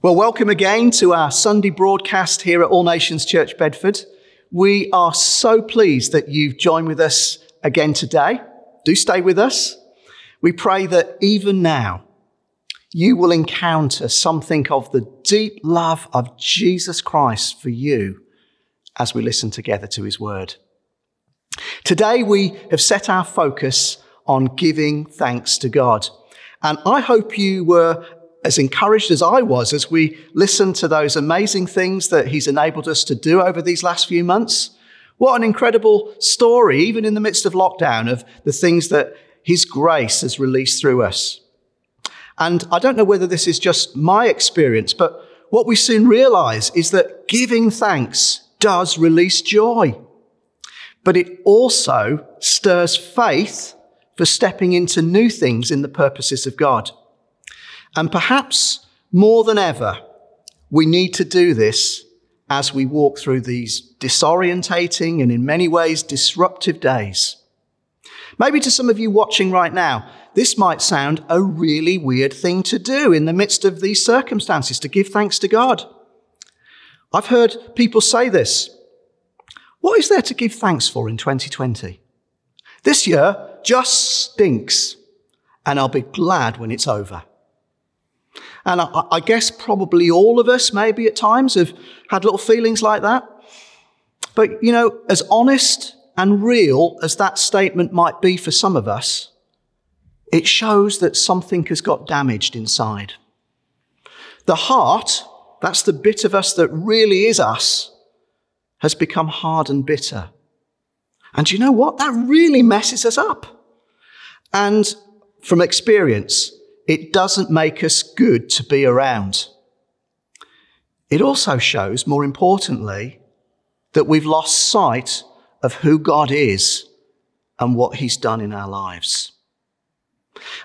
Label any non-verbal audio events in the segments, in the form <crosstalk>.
Well, welcome again to our Sunday broadcast here at All Nations Church Bedford. We are so pleased that you've joined with us again today. Do stay with us. We pray that even now you will encounter something of the deep love of Jesus Christ for you as we listen together to his word. Today we have set our focus on giving thanks to God. And I hope you were as encouraged as I was as we listened to those amazing things that He's enabled us to do over these last few months. What an incredible story, even in the midst of lockdown, of the things that His grace has released through us. And I don't know whether this is just my experience, but what we soon realize is that giving thanks does release joy. But it also stirs faith for stepping into new things in the purposes of God. And perhaps more than ever, we need to do this as we walk through these disorientating and in many ways disruptive days. Maybe to some of you watching right now, this might sound a really weird thing to do in the midst of these circumstances, to give thanks to God. I've heard people say this. What is there to give thanks for in 2020? This year just stinks, and I'll be glad when it's over. And I, I guess probably all of us, maybe at times, have had little feelings like that. But, you know, as honest and real as that statement might be for some of us, it shows that something has got damaged inside. The heart, that's the bit of us that really is us, has become hard and bitter. And you know what? That really messes us up. And from experience, it doesn't make us good to be around. It also shows, more importantly, that we've lost sight of who God is and what He's done in our lives.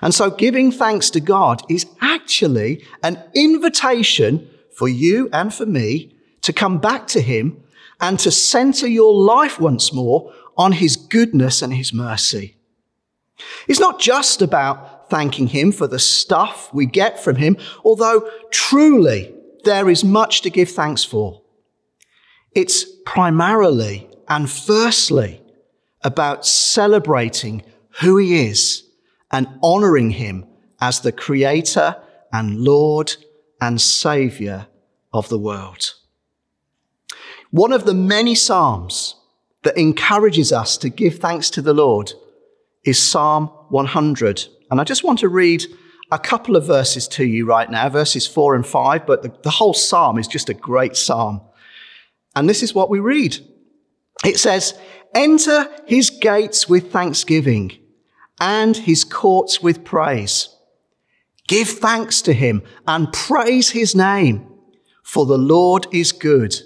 And so giving thanks to God is actually an invitation for you and for me to come back to Him and to center your life once more on His goodness and His mercy. It's not just about thanking Him for the stuff we get from Him, although truly there is much to give thanks for. It's primarily and firstly about celebrating who He is and honoring Him as the Creator and Lord and Saviour of the world. One of the many Psalms that encourages us to give thanks to the Lord is Psalm 100. And I just want to read a couple of verses to you right now, verses four and five, but the, the whole psalm is just a great psalm. And this is what we read. It says, enter his gates with thanksgiving and his courts with praise. Give thanks to him and praise his name, for the Lord is good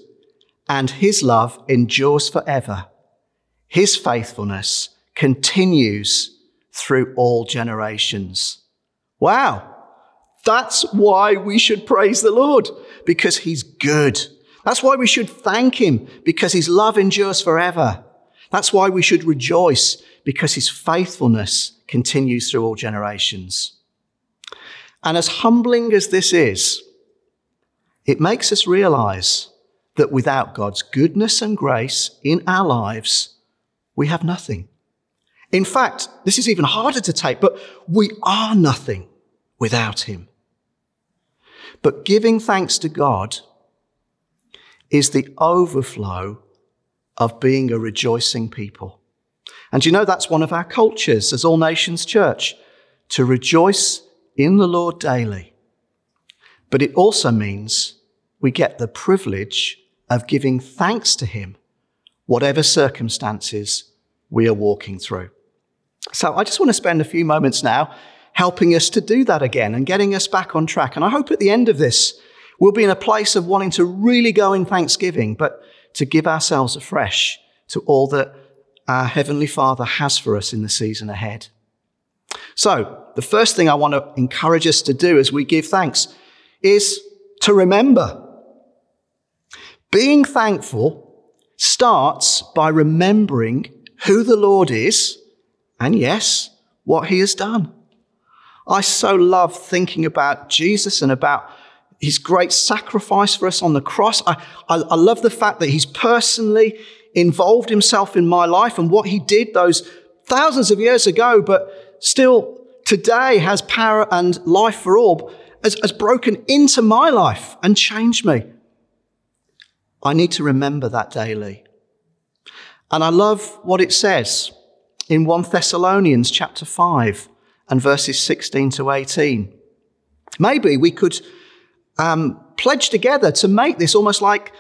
and his love endures forever. His faithfulness continues through all generations. Wow. That's why we should praise the Lord, because he's good. That's why we should thank him, because his love endures forever. That's why we should rejoice, because his faithfulness continues through all generations. And as humbling as this is, it makes us realize that without God's goodness and grace in our lives, we have nothing. In fact, this is even harder to take, but we are nothing without Him. But giving thanks to God is the overflow of being a rejoicing people. And you know, that's one of our cultures as All Nations Church, to rejoice in the Lord daily. But it also means we get the privilege of giving thanks to Him, whatever circumstances we are walking through. So I just want to spend a few moments now helping us to do that again and getting us back on track. And I hope at the end of this, we'll be in a place of wanting to really go in thanksgiving, but to give ourselves afresh to all that our Heavenly Father has for us in the season ahead. So, the first thing I want to encourage us to do as we give thanks is to remember. Being thankful starts by remembering who the Lord is and yes, what he has done. I so love thinking about Jesus and about his great sacrifice for us on the cross. I, I, I love the fact that he's personally involved himself in my life and what he did those thousands of years ago, but still today has power and life for all, has, has broken into my life and changed me. I need to remember that daily. And I love what it says in 1 Thessalonians chapter 5 and verses 16 to 18. Maybe we could um, pledge together to make this almost like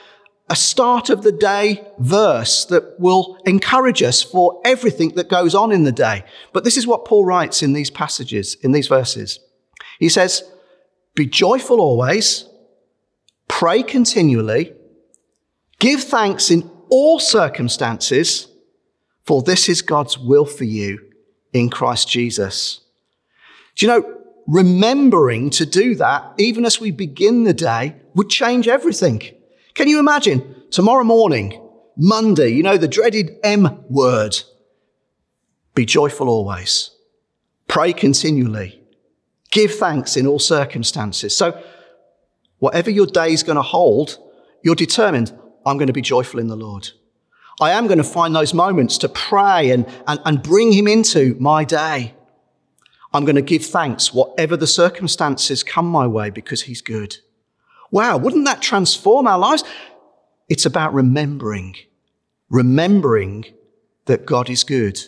a start of the day verse that will encourage us for everything that goes on in the day. But this is what Paul writes in these passages, in these verses. He says, Be joyful always, pray continually, give thanks in all circumstances, for this is God's will for you in Christ Jesus. Do you know, remembering to do that, even as we begin the day, would change everything. Can you imagine tomorrow morning, Monday, you know, the dreaded M word? Be joyful always. Pray continually. Give thanks in all circumstances. So, whatever your day is going to hold, you're determined, I'm going to be joyful in the Lord. I am going to find those moments to pray and, and, and bring Him into my day. I'm going to give thanks whatever the circumstances come my way because he's good. Wow, wouldn't that transform our lives? It's about remembering, remembering that God is good.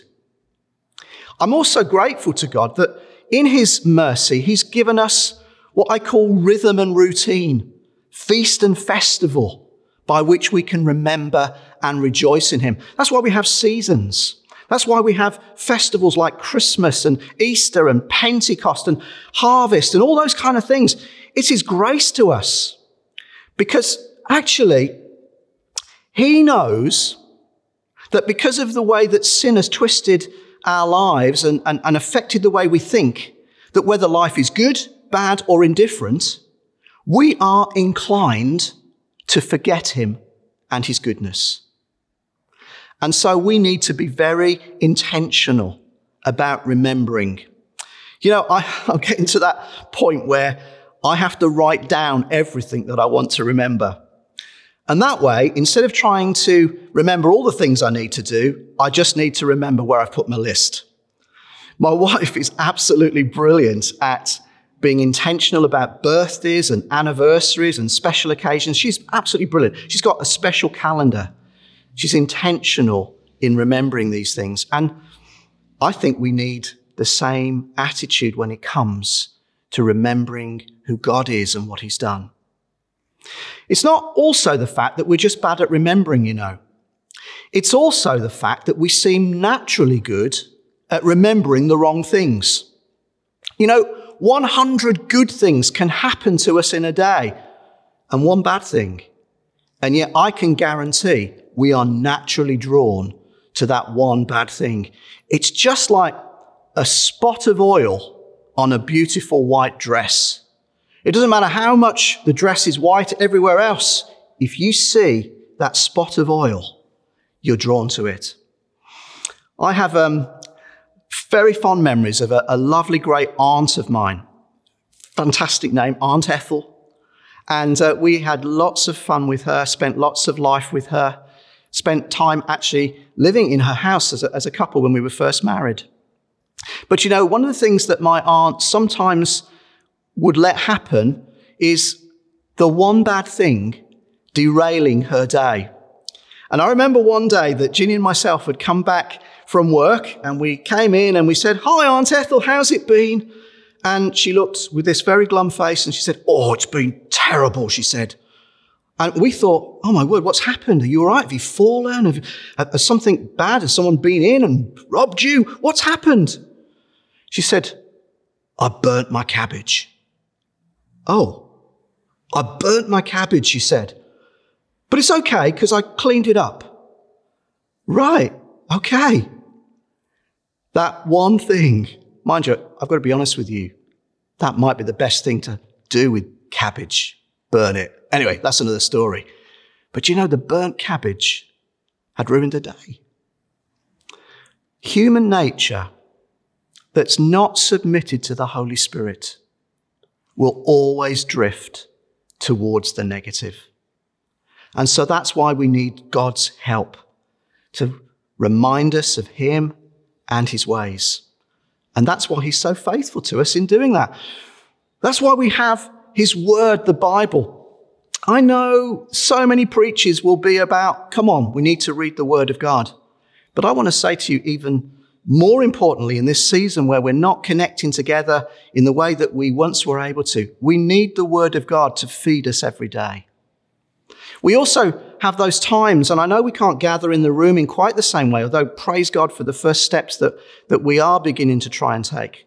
I'm also grateful to God that in his mercy, he's given us what I call rhythm and routine, feast and festival by which we can remember and rejoice in him. That's why we have seasons. That's why we have festivals like Christmas and Easter and Pentecost and harvest and all those kind of things. It's His grace to us. Because actually, He knows that because of the way that sin has twisted our lives and, and, and affected the way we think, that whether life is good, bad, or indifferent, we are inclined to forget Him and His goodness. And so we need to be very intentional about remembering. You know, I, <laughs> I'm getting to that point where I have to write down everything that I want to remember. And that way, instead of trying to remember all the things I need to do, I just need to remember where I've put my list. My <laughs> wife is absolutely brilliant at being intentional about birthdays and anniversaries and special occasions. She's absolutely brilliant. She's got a special calendar She's intentional in remembering these things. And I think we need the same attitude when it comes to remembering who God is and what He's done. It's not also the fact that we're just bad at remembering, you know. It's also the fact that we seem naturally good at remembering the wrong things. You know, 100 good things can happen to us in a day and one bad thing. And yet I can guarantee we are naturally drawn to that one bad thing. It's just like a spot of oil on a beautiful white dress. It doesn't matter how much the dress is white everywhere else. If you see that spot of oil, you're drawn to it. I have um, very fond memories of a, a lovely great aunt of mine. Fantastic name, Aunt Ethel. And uh, we had lots of fun with her, spent lots of life with her spent time actually living in her house as a, as a couple when we were first married. But you know, one of the things that my aunt sometimes would let happen is the one bad thing derailing her day. And I remember one day that Ginny and myself had come back from work and we came in and we said, Hi, Aunt Ethel, how's it been? And she looked with this very glum face and she said, Oh, it's been terrible, she said. And we thought, oh my word, what's happened? Are you all right? Have you fallen? Have, uh, has something bad? Has someone been in and robbed you? What's happened? She said, I burnt my cabbage. Oh, I burnt my cabbage, she said. But it's okay because I cleaned it up. Right. Okay. That one thing, mind you, I've got to be honest with you. That might be the best thing to do with cabbage burn it. Anyway, that's another story. But you know, the burnt cabbage had ruined a day. Human nature that's not submitted to the Holy Spirit will always drift towards the negative. And so that's why we need God's help to remind us of Him and His ways. And that's why He's so faithful to us in doing that. That's why we have His Word, the Bible. I know so many preachers will be about, come on, we need to read the Word of God. But I want to say to you, even more importantly, in this season where we're not connecting together in the way that we once were able to, we need the Word of God to feed us every day. We also have those times, and I know we can't gather in the room in quite the same way, although praise God for the first steps that, that we are beginning to try and take.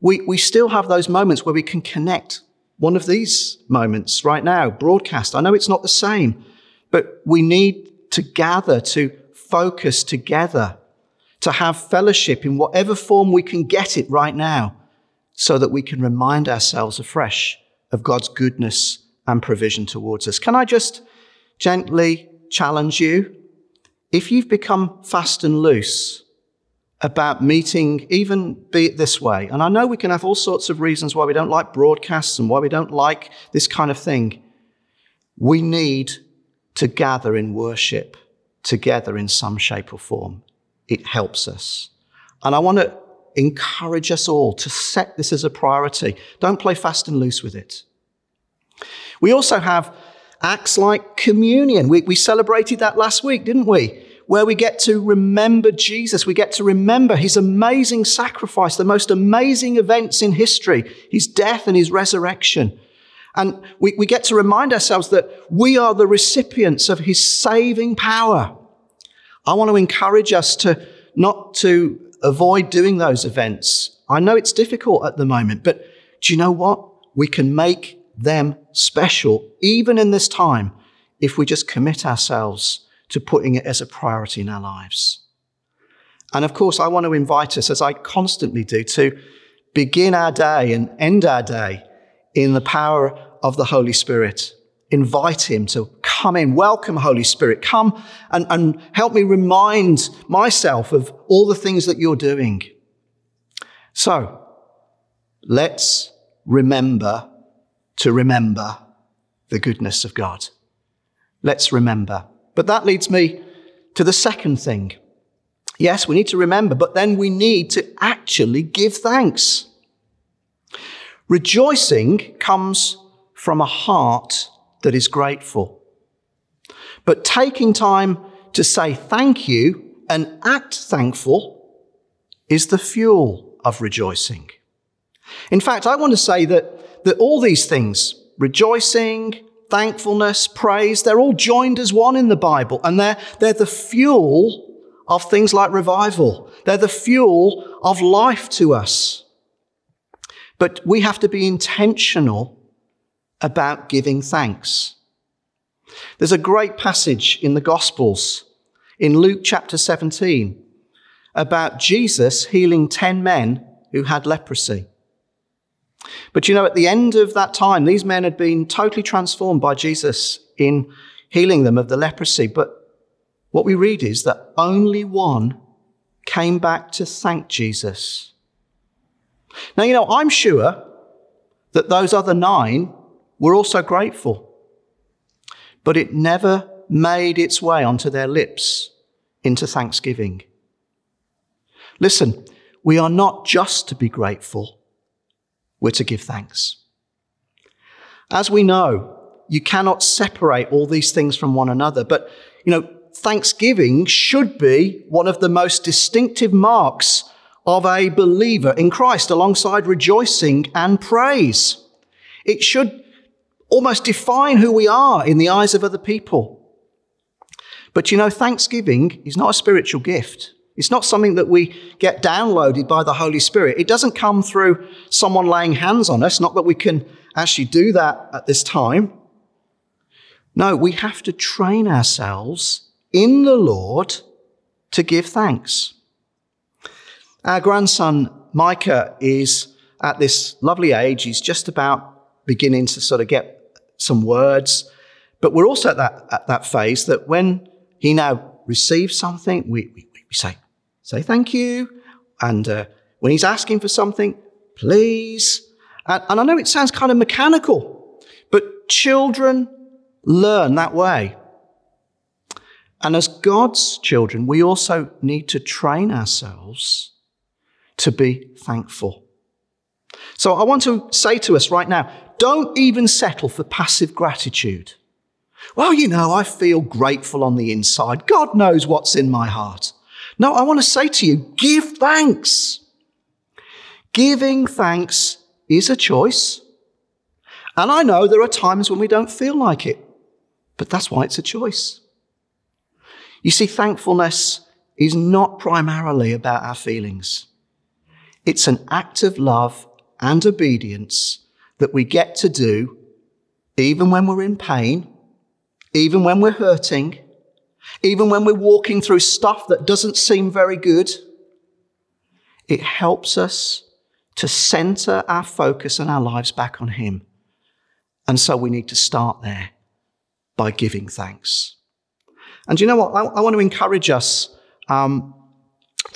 We, we still have those moments where we can connect. One of these moments right now, broadcast. I know it's not the same, but we need to gather, to focus together to have fellowship in whatever form we can get it right now, so that we can remind ourselves afresh of God's goodness and provision towards us. Can I just gently challenge you? If you've become fast and loose about meeting, even be it this way, and I know we can have all sorts of reasons why we don't like broadcasts and why we don't like this kind of thing, we need to gather in worship together in some shape or form it helps us. And I want to encourage us all to set this as a priority. Don't play fast and loose with it. We also have acts like communion. We, we celebrated that last week, didn't we? Where we get to remember Jesus. We get to remember his amazing sacrifice, the most amazing events in history, his death and his resurrection. And we, we get to remind ourselves that we are the recipients of his saving power. I want to encourage us to not to avoid doing those events. I know it's difficult at the moment, but do you know what? We can make them special, even in this time, if we just commit ourselves to putting it as a priority in our lives. And of course, I want to invite us, as I constantly do, to begin our day and end our day in the power of the Holy Spirit invite him to come in. Welcome, Holy Spirit. Come and, and help me remind myself of all the things that you're doing. So let's remember to remember the goodness of God. Let's remember. But that leads me to the second thing. Yes, we need to remember, but then we need to actually give thanks. Rejoicing comes from a heart that is grateful. But taking time to say thank you and act thankful is the fuel of rejoicing. In fact, I want to say that, that all these things, rejoicing, thankfulness, praise, they're all joined as one in the Bible, and they're, they're the fuel of things like revival. They're the fuel of life to us. But we have to be intentional about giving thanks. There's a great passage in the Gospels in Luke chapter 17 about Jesus healing 10 men who had leprosy. But you know, at the end of that time, these men had been totally transformed by Jesus in healing them of the leprosy. But what we read is that only one came back to thank Jesus. Now, you know, I'm sure that those other nine were also grateful. But it never made its way onto their lips into thanksgiving. Listen, we are not just to be grateful, we're to give thanks. As we know, you cannot separate all these things from one another, but you know, thanksgiving should be one of the most distinctive marks of a believer in Christ alongside rejoicing and praise. It should almost define who we are in the eyes of other people. But you know, thanksgiving is not a spiritual gift. It's not something that we get downloaded by the Holy Spirit. It doesn't come through someone laying hands on us, not that we can actually do that at this time. No, we have to train ourselves in the Lord to give thanks. Our grandson Micah is at this lovely age. He's just about beginning to sort of get some words. But we're also at that, at that phase that when he now receives something, we, we, we say, say thank you. And uh, when he's asking for something, please. And, and I know it sounds kind of mechanical, But children learn that way. And as God's children, we also need to train ourselves to be thankful. So I want to say to us right now don't even settle for passive gratitude. Well, you know, I feel grateful on the inside. God knows what's in my heart. No, I want to say to you, give thanks. Giving thanks is a choice. And I know there are times when we don't feel like it, but that's why it's a choice. You see, thankfulness is not primarily about our feelings. It's an act of love and obedience that we get to do even when we're in pain, even when we're hurting, even when we're walking through stuff that doesn't seem very good. It helps us to center our focus and our lives back on Him. And so we need to start there by giving thanks. And you know what? I, I want to encourage us um,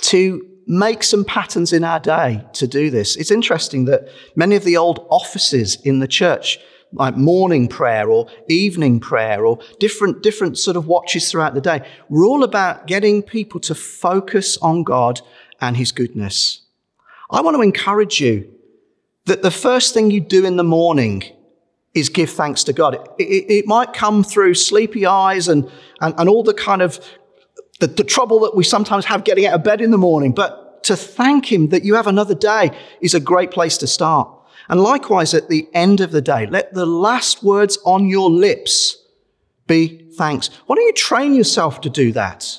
to make some patterns in our day to do this. It's interesting that many of the old offices in the church, like morning prayer or evening prayer or different, different sort of watches throughout the day, We're all about getting people to focus on God and His goodness. I want to encourage you that the first thing you do in the morning is give thanks to God. It, it, it might come through sleepy eyes and, and, and all the kind of the, the trouble that we sometimes have getting out of bed in the morning, but to thank Him that you have another day is a great place to start. And likewise, at the end of the day, let the last words on your lips be thanks. Why don't you train yourself to do that?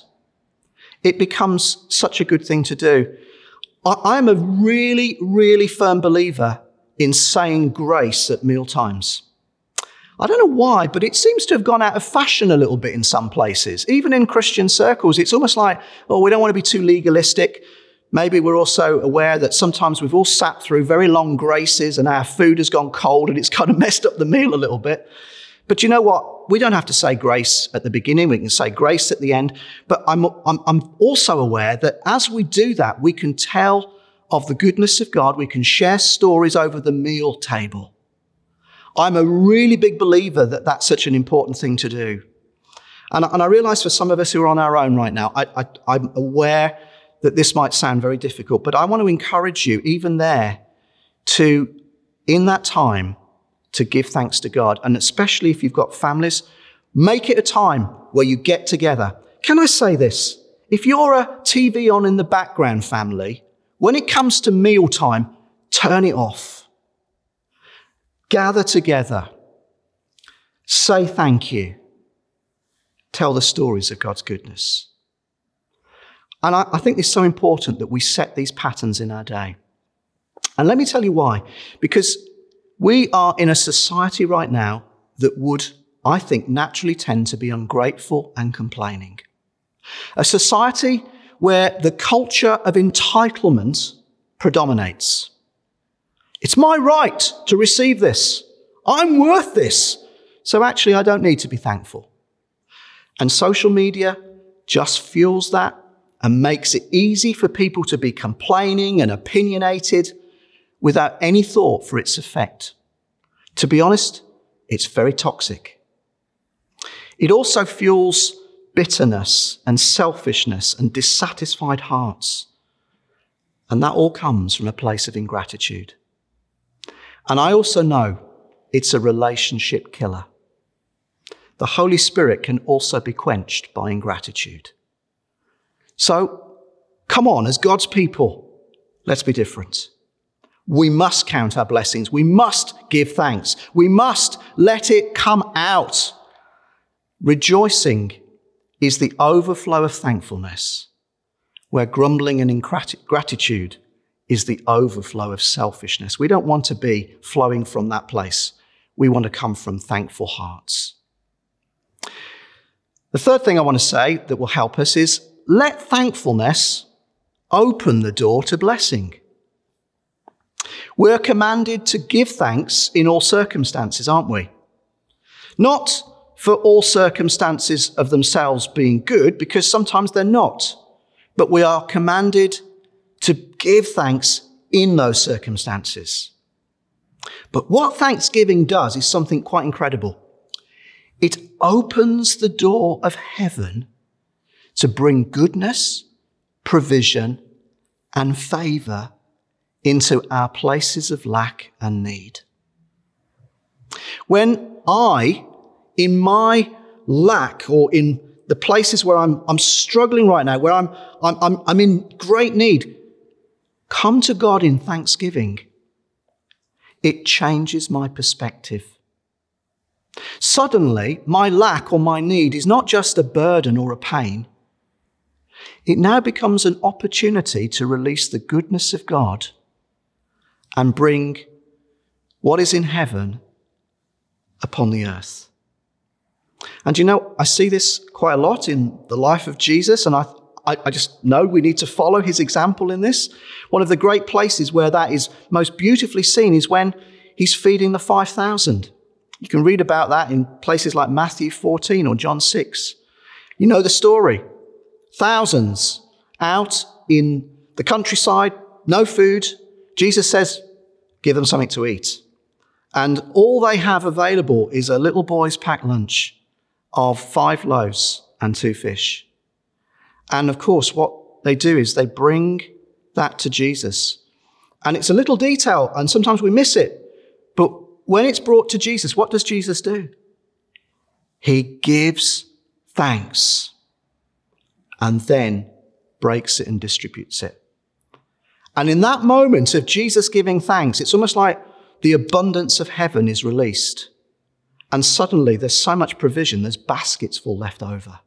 It becomes such a good thing to do. I, am a really, really firm believer in saying grace at meal times. I don't know why, but it seems to have gone out of fashion a little bit in some places. Even in Christian circles, it's almost like, oh, we don't want to be too legalistic. Maybe we're also aware that sometimes we've all sat through very long graces and our food has gone cold and it's <laughs> kind of messed up the meal a little bit. But you know what? We don't have to say grace at the beginning. We can say grace at the end. But I'm, I'm, I'm also aware that as we do that, we can tell of the goodness of God. We can share stories over the meal table. I'm a really big believer that that's such an important thing to do. And, and I realize for some of us who are on our own right now, I, I, I'm aware that this might sound very difficult, but I want to encourage you, even there, to, in that time, to give thanks to God. And especially if you've got families, make it a time where you get together. Can I say this? If you're a TV on in the background family, when it comes to mealtime, turn it off. Gather together. Say thank you. Tell the stories of God's goodness. And I, I think it's so important that we set these patterns in our day. And let me tell you why. Because we are in a society right now that would, I think, naturally tend to be ungrateful and complaining. A society where the culture of entitlement predominates. It's my right to receive this. I'm worth this. So actually, I don't need to be thankful. And social media just fuels that and makes it easy for people to be complaining and opinionated without any thought for its effect. To be honest, it's very toxic. It also fuels bitterness and selfishness and dissatisfied hearts. And that all comes from a place of ingratitude. And I also know it's a relationship killer. The Holy Spirit can also be quenched by ingratitude. So, come on, as God's people, let's be different. We must count our blessings. We must give thanks. We must let it come out. Rejoicing is the overflow of thankfulness, where grumbling and ingratitude is the overflow of selfishness. We don't want to be flowing from that place. We want to come from thankful hearts. The third thing I want to say that will help us is let thankfulness open the door to blessing. We're commanded to give thanks in all circumstances, aren't we? Not for all circumstances of themselves being good, because sometimes they're not. But we are commanded to give thanks in those circumstances. But what thanksgiving does is something quite incredible. It opens the door of heaven to bring goodness, provision, and favor into our places of lack and need. When I, in my lack or in the places where I'm, I'm struggling right now, where I'm, I'm, I'm, I'm in great need, come to God in thanksgiving. It changes my perspective. Suddenly, my lack or my need is not just a burden or a pain. It now becomes an opportunity to release the goodness of God and bring what is in heaven upon the earth. And you know, I see this quite a lot in the life of Jesus, and I, I, I, just know we need to follow his example in this. One of the great places where that is most beautifully seen is when he's feeding the 5,000. You can read about that in places like Matthew 14 or John 6. You know the story. Thousands out in the countryside, no food. Jesus says, give them something to eat. And all they have available is a little boy's packed lunch of five loaves and two fish. And of course, what they do is they bring that to Jesus. And it's a little detail, and sometimes we miss it. But when it's brought to Jesus, what does Jesus do? He gives thanks and then breaks it and distributes it. And in that moment of Jesus giving thanks, it's almost like the abundance of heaven is released. And suddenly there's so much provision, there's baskets full left over.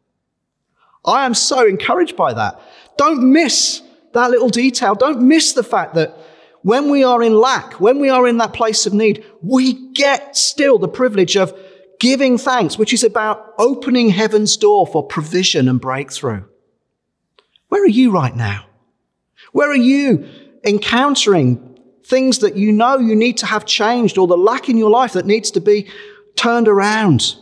I am so encouraged by that. Don't miss that little detail. Don't miss the fact that when we are in lack, when we are in that place of need, we get still the privilege of giving thanks, which is about opening heaven's door for provision and breakthrough. Where are you right now? Where are you encountering things that you know you need to have changed or the lack in your life that needs to be turned around?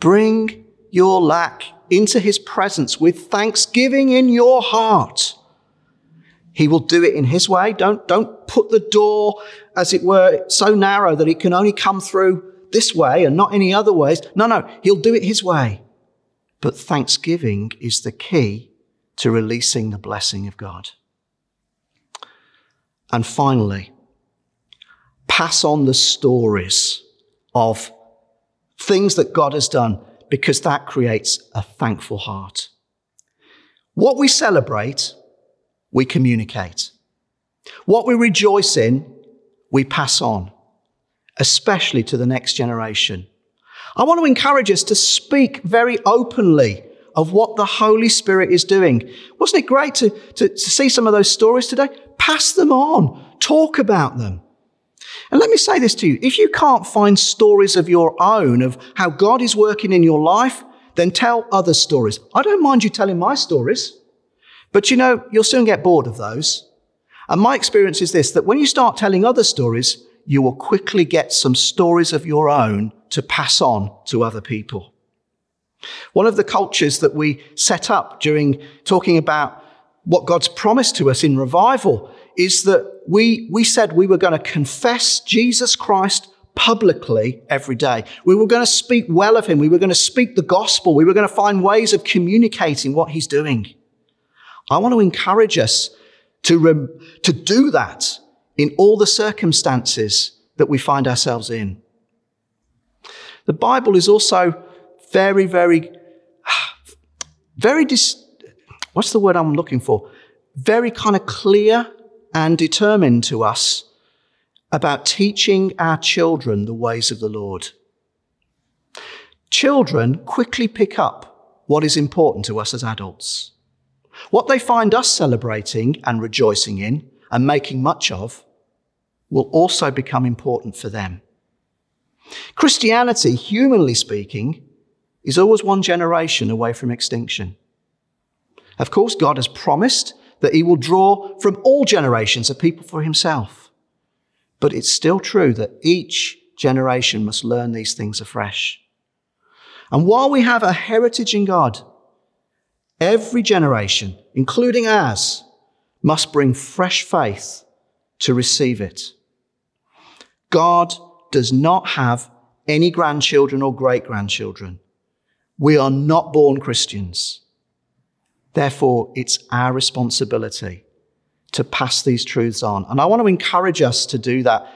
Bring your lack into his presence with thanksgiving in your heart. He will do it in his way. Don't, don't put the door, as it were, so narrow that it can only come through this way and not any other ways. No, no, he'll do it his way. But thanksgiving is the key to releasing the blessing of God. And finally, pass on the stories of things that God has done because that creates a thankful heart. What we celebrate, we communicate. What we rejoice in, we pass on, especially to the next generation. I want to encourage us to speak very openly of what the Holy Spirit is doing. Wasn't it great to, to, to see some of those stories today? Pass them on. Talk about them. And let me say this to you. If you can't find stories of your own of how God is working in your life, then tell other stories. I don't mind you telling my stories, but you know, you'll soon get bored of those. And my experience is this, that when you start telling other stories, you will quickly get some stories of your own to pass on to other people. One of the cultures that we set up during talking about what God's promised to us in revival is that we, we said we were going to confess Jesus Christ publicly every day. We were going to speak well of him. We were going to speak the gospel. We were going to find ways of communicating what he's doing. I want to encourage us to, rem- to do that in all the circumstances that we find ourselves in. The Bible is also very, very, <sighs> very, dis- what's the word I'm looking for? Very kind of clear and determined to us about teaching our children the ways of the Lord. Children quickly pick up what is important to us as adults. What they find us celebrating and rejoicing in and making much of will also become important for them. Christianity, humanly speaking, is always one generation away from extinction. Of course, God has promised that He will draw from all generations of people for Himself. But it's still true that each generation must learn these things afresh. And while we have a heritage in God, every generation, including ours, must bring fresh faith to receive it. God does not have any grandchildren or great grandchildren. We are not born Christians. Therefore, it's our responsibility to pass these truths on. And I want to encourage us to do that.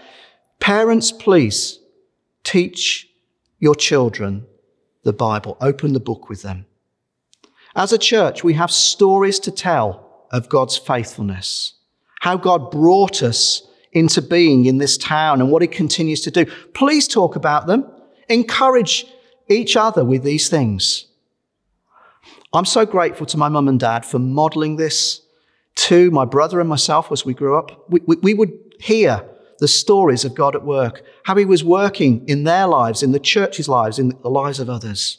Parents, please teach your children the Bible. Open the book with them. As a church, we have stories to tell of God's faithfulness, how God brought us into being in this town and what he continues to do. Please talk about them. Encourage each other with these things. I'm so grateful to my mum and dad for modeling this to my brother and myself as we grew up. We, we, we, would hear the stories of God at work, how he was working in their lives, in the church's lives, in the lives of others.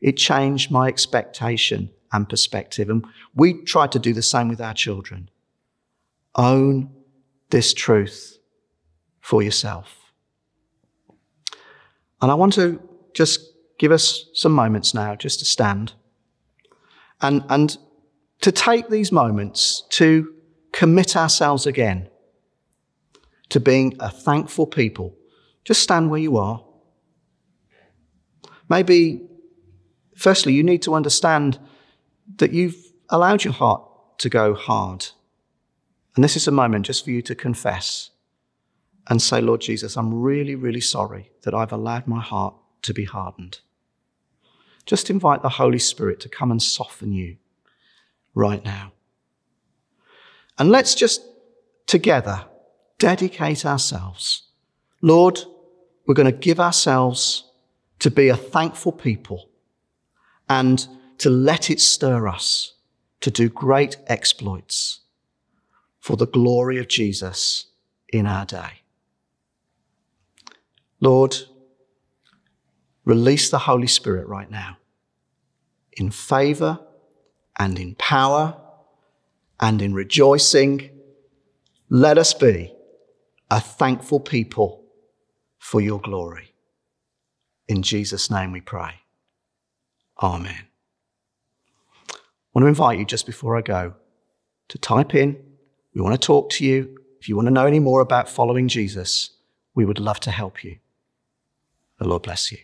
It changed my expectation and perspective. And we try to do the same with our children. Own this truth for yourself. And I want to just give us some moments now just to stand and, and to take these moments to commit ourselves again to being a thankful people. Just stand where you are. Maybe, firstly, you need to understand that you've allowed your heart to go hard and this is a moment just for you to confess and say, Lord Jesus, I'm really, really sorry that I've allowed my heart to be hardened. Just invite the Holy Spirit to come and soften you right now. And let's just together dedicate ourselves. Lord, we're going to give ourselves to be a thankful people and to let it stir us to do great exploits for the glory of Jesus in our day. Lord, release the Holy Spirit right now in favor and in power and in rejoicing. Let us be a thankful people for your glory. In Jesus' name we pray. Amen. I want to invite you just before I go to type in we want to talk to you. If you want to know any more about following Jesus, we would love to help you. The Lord bless you.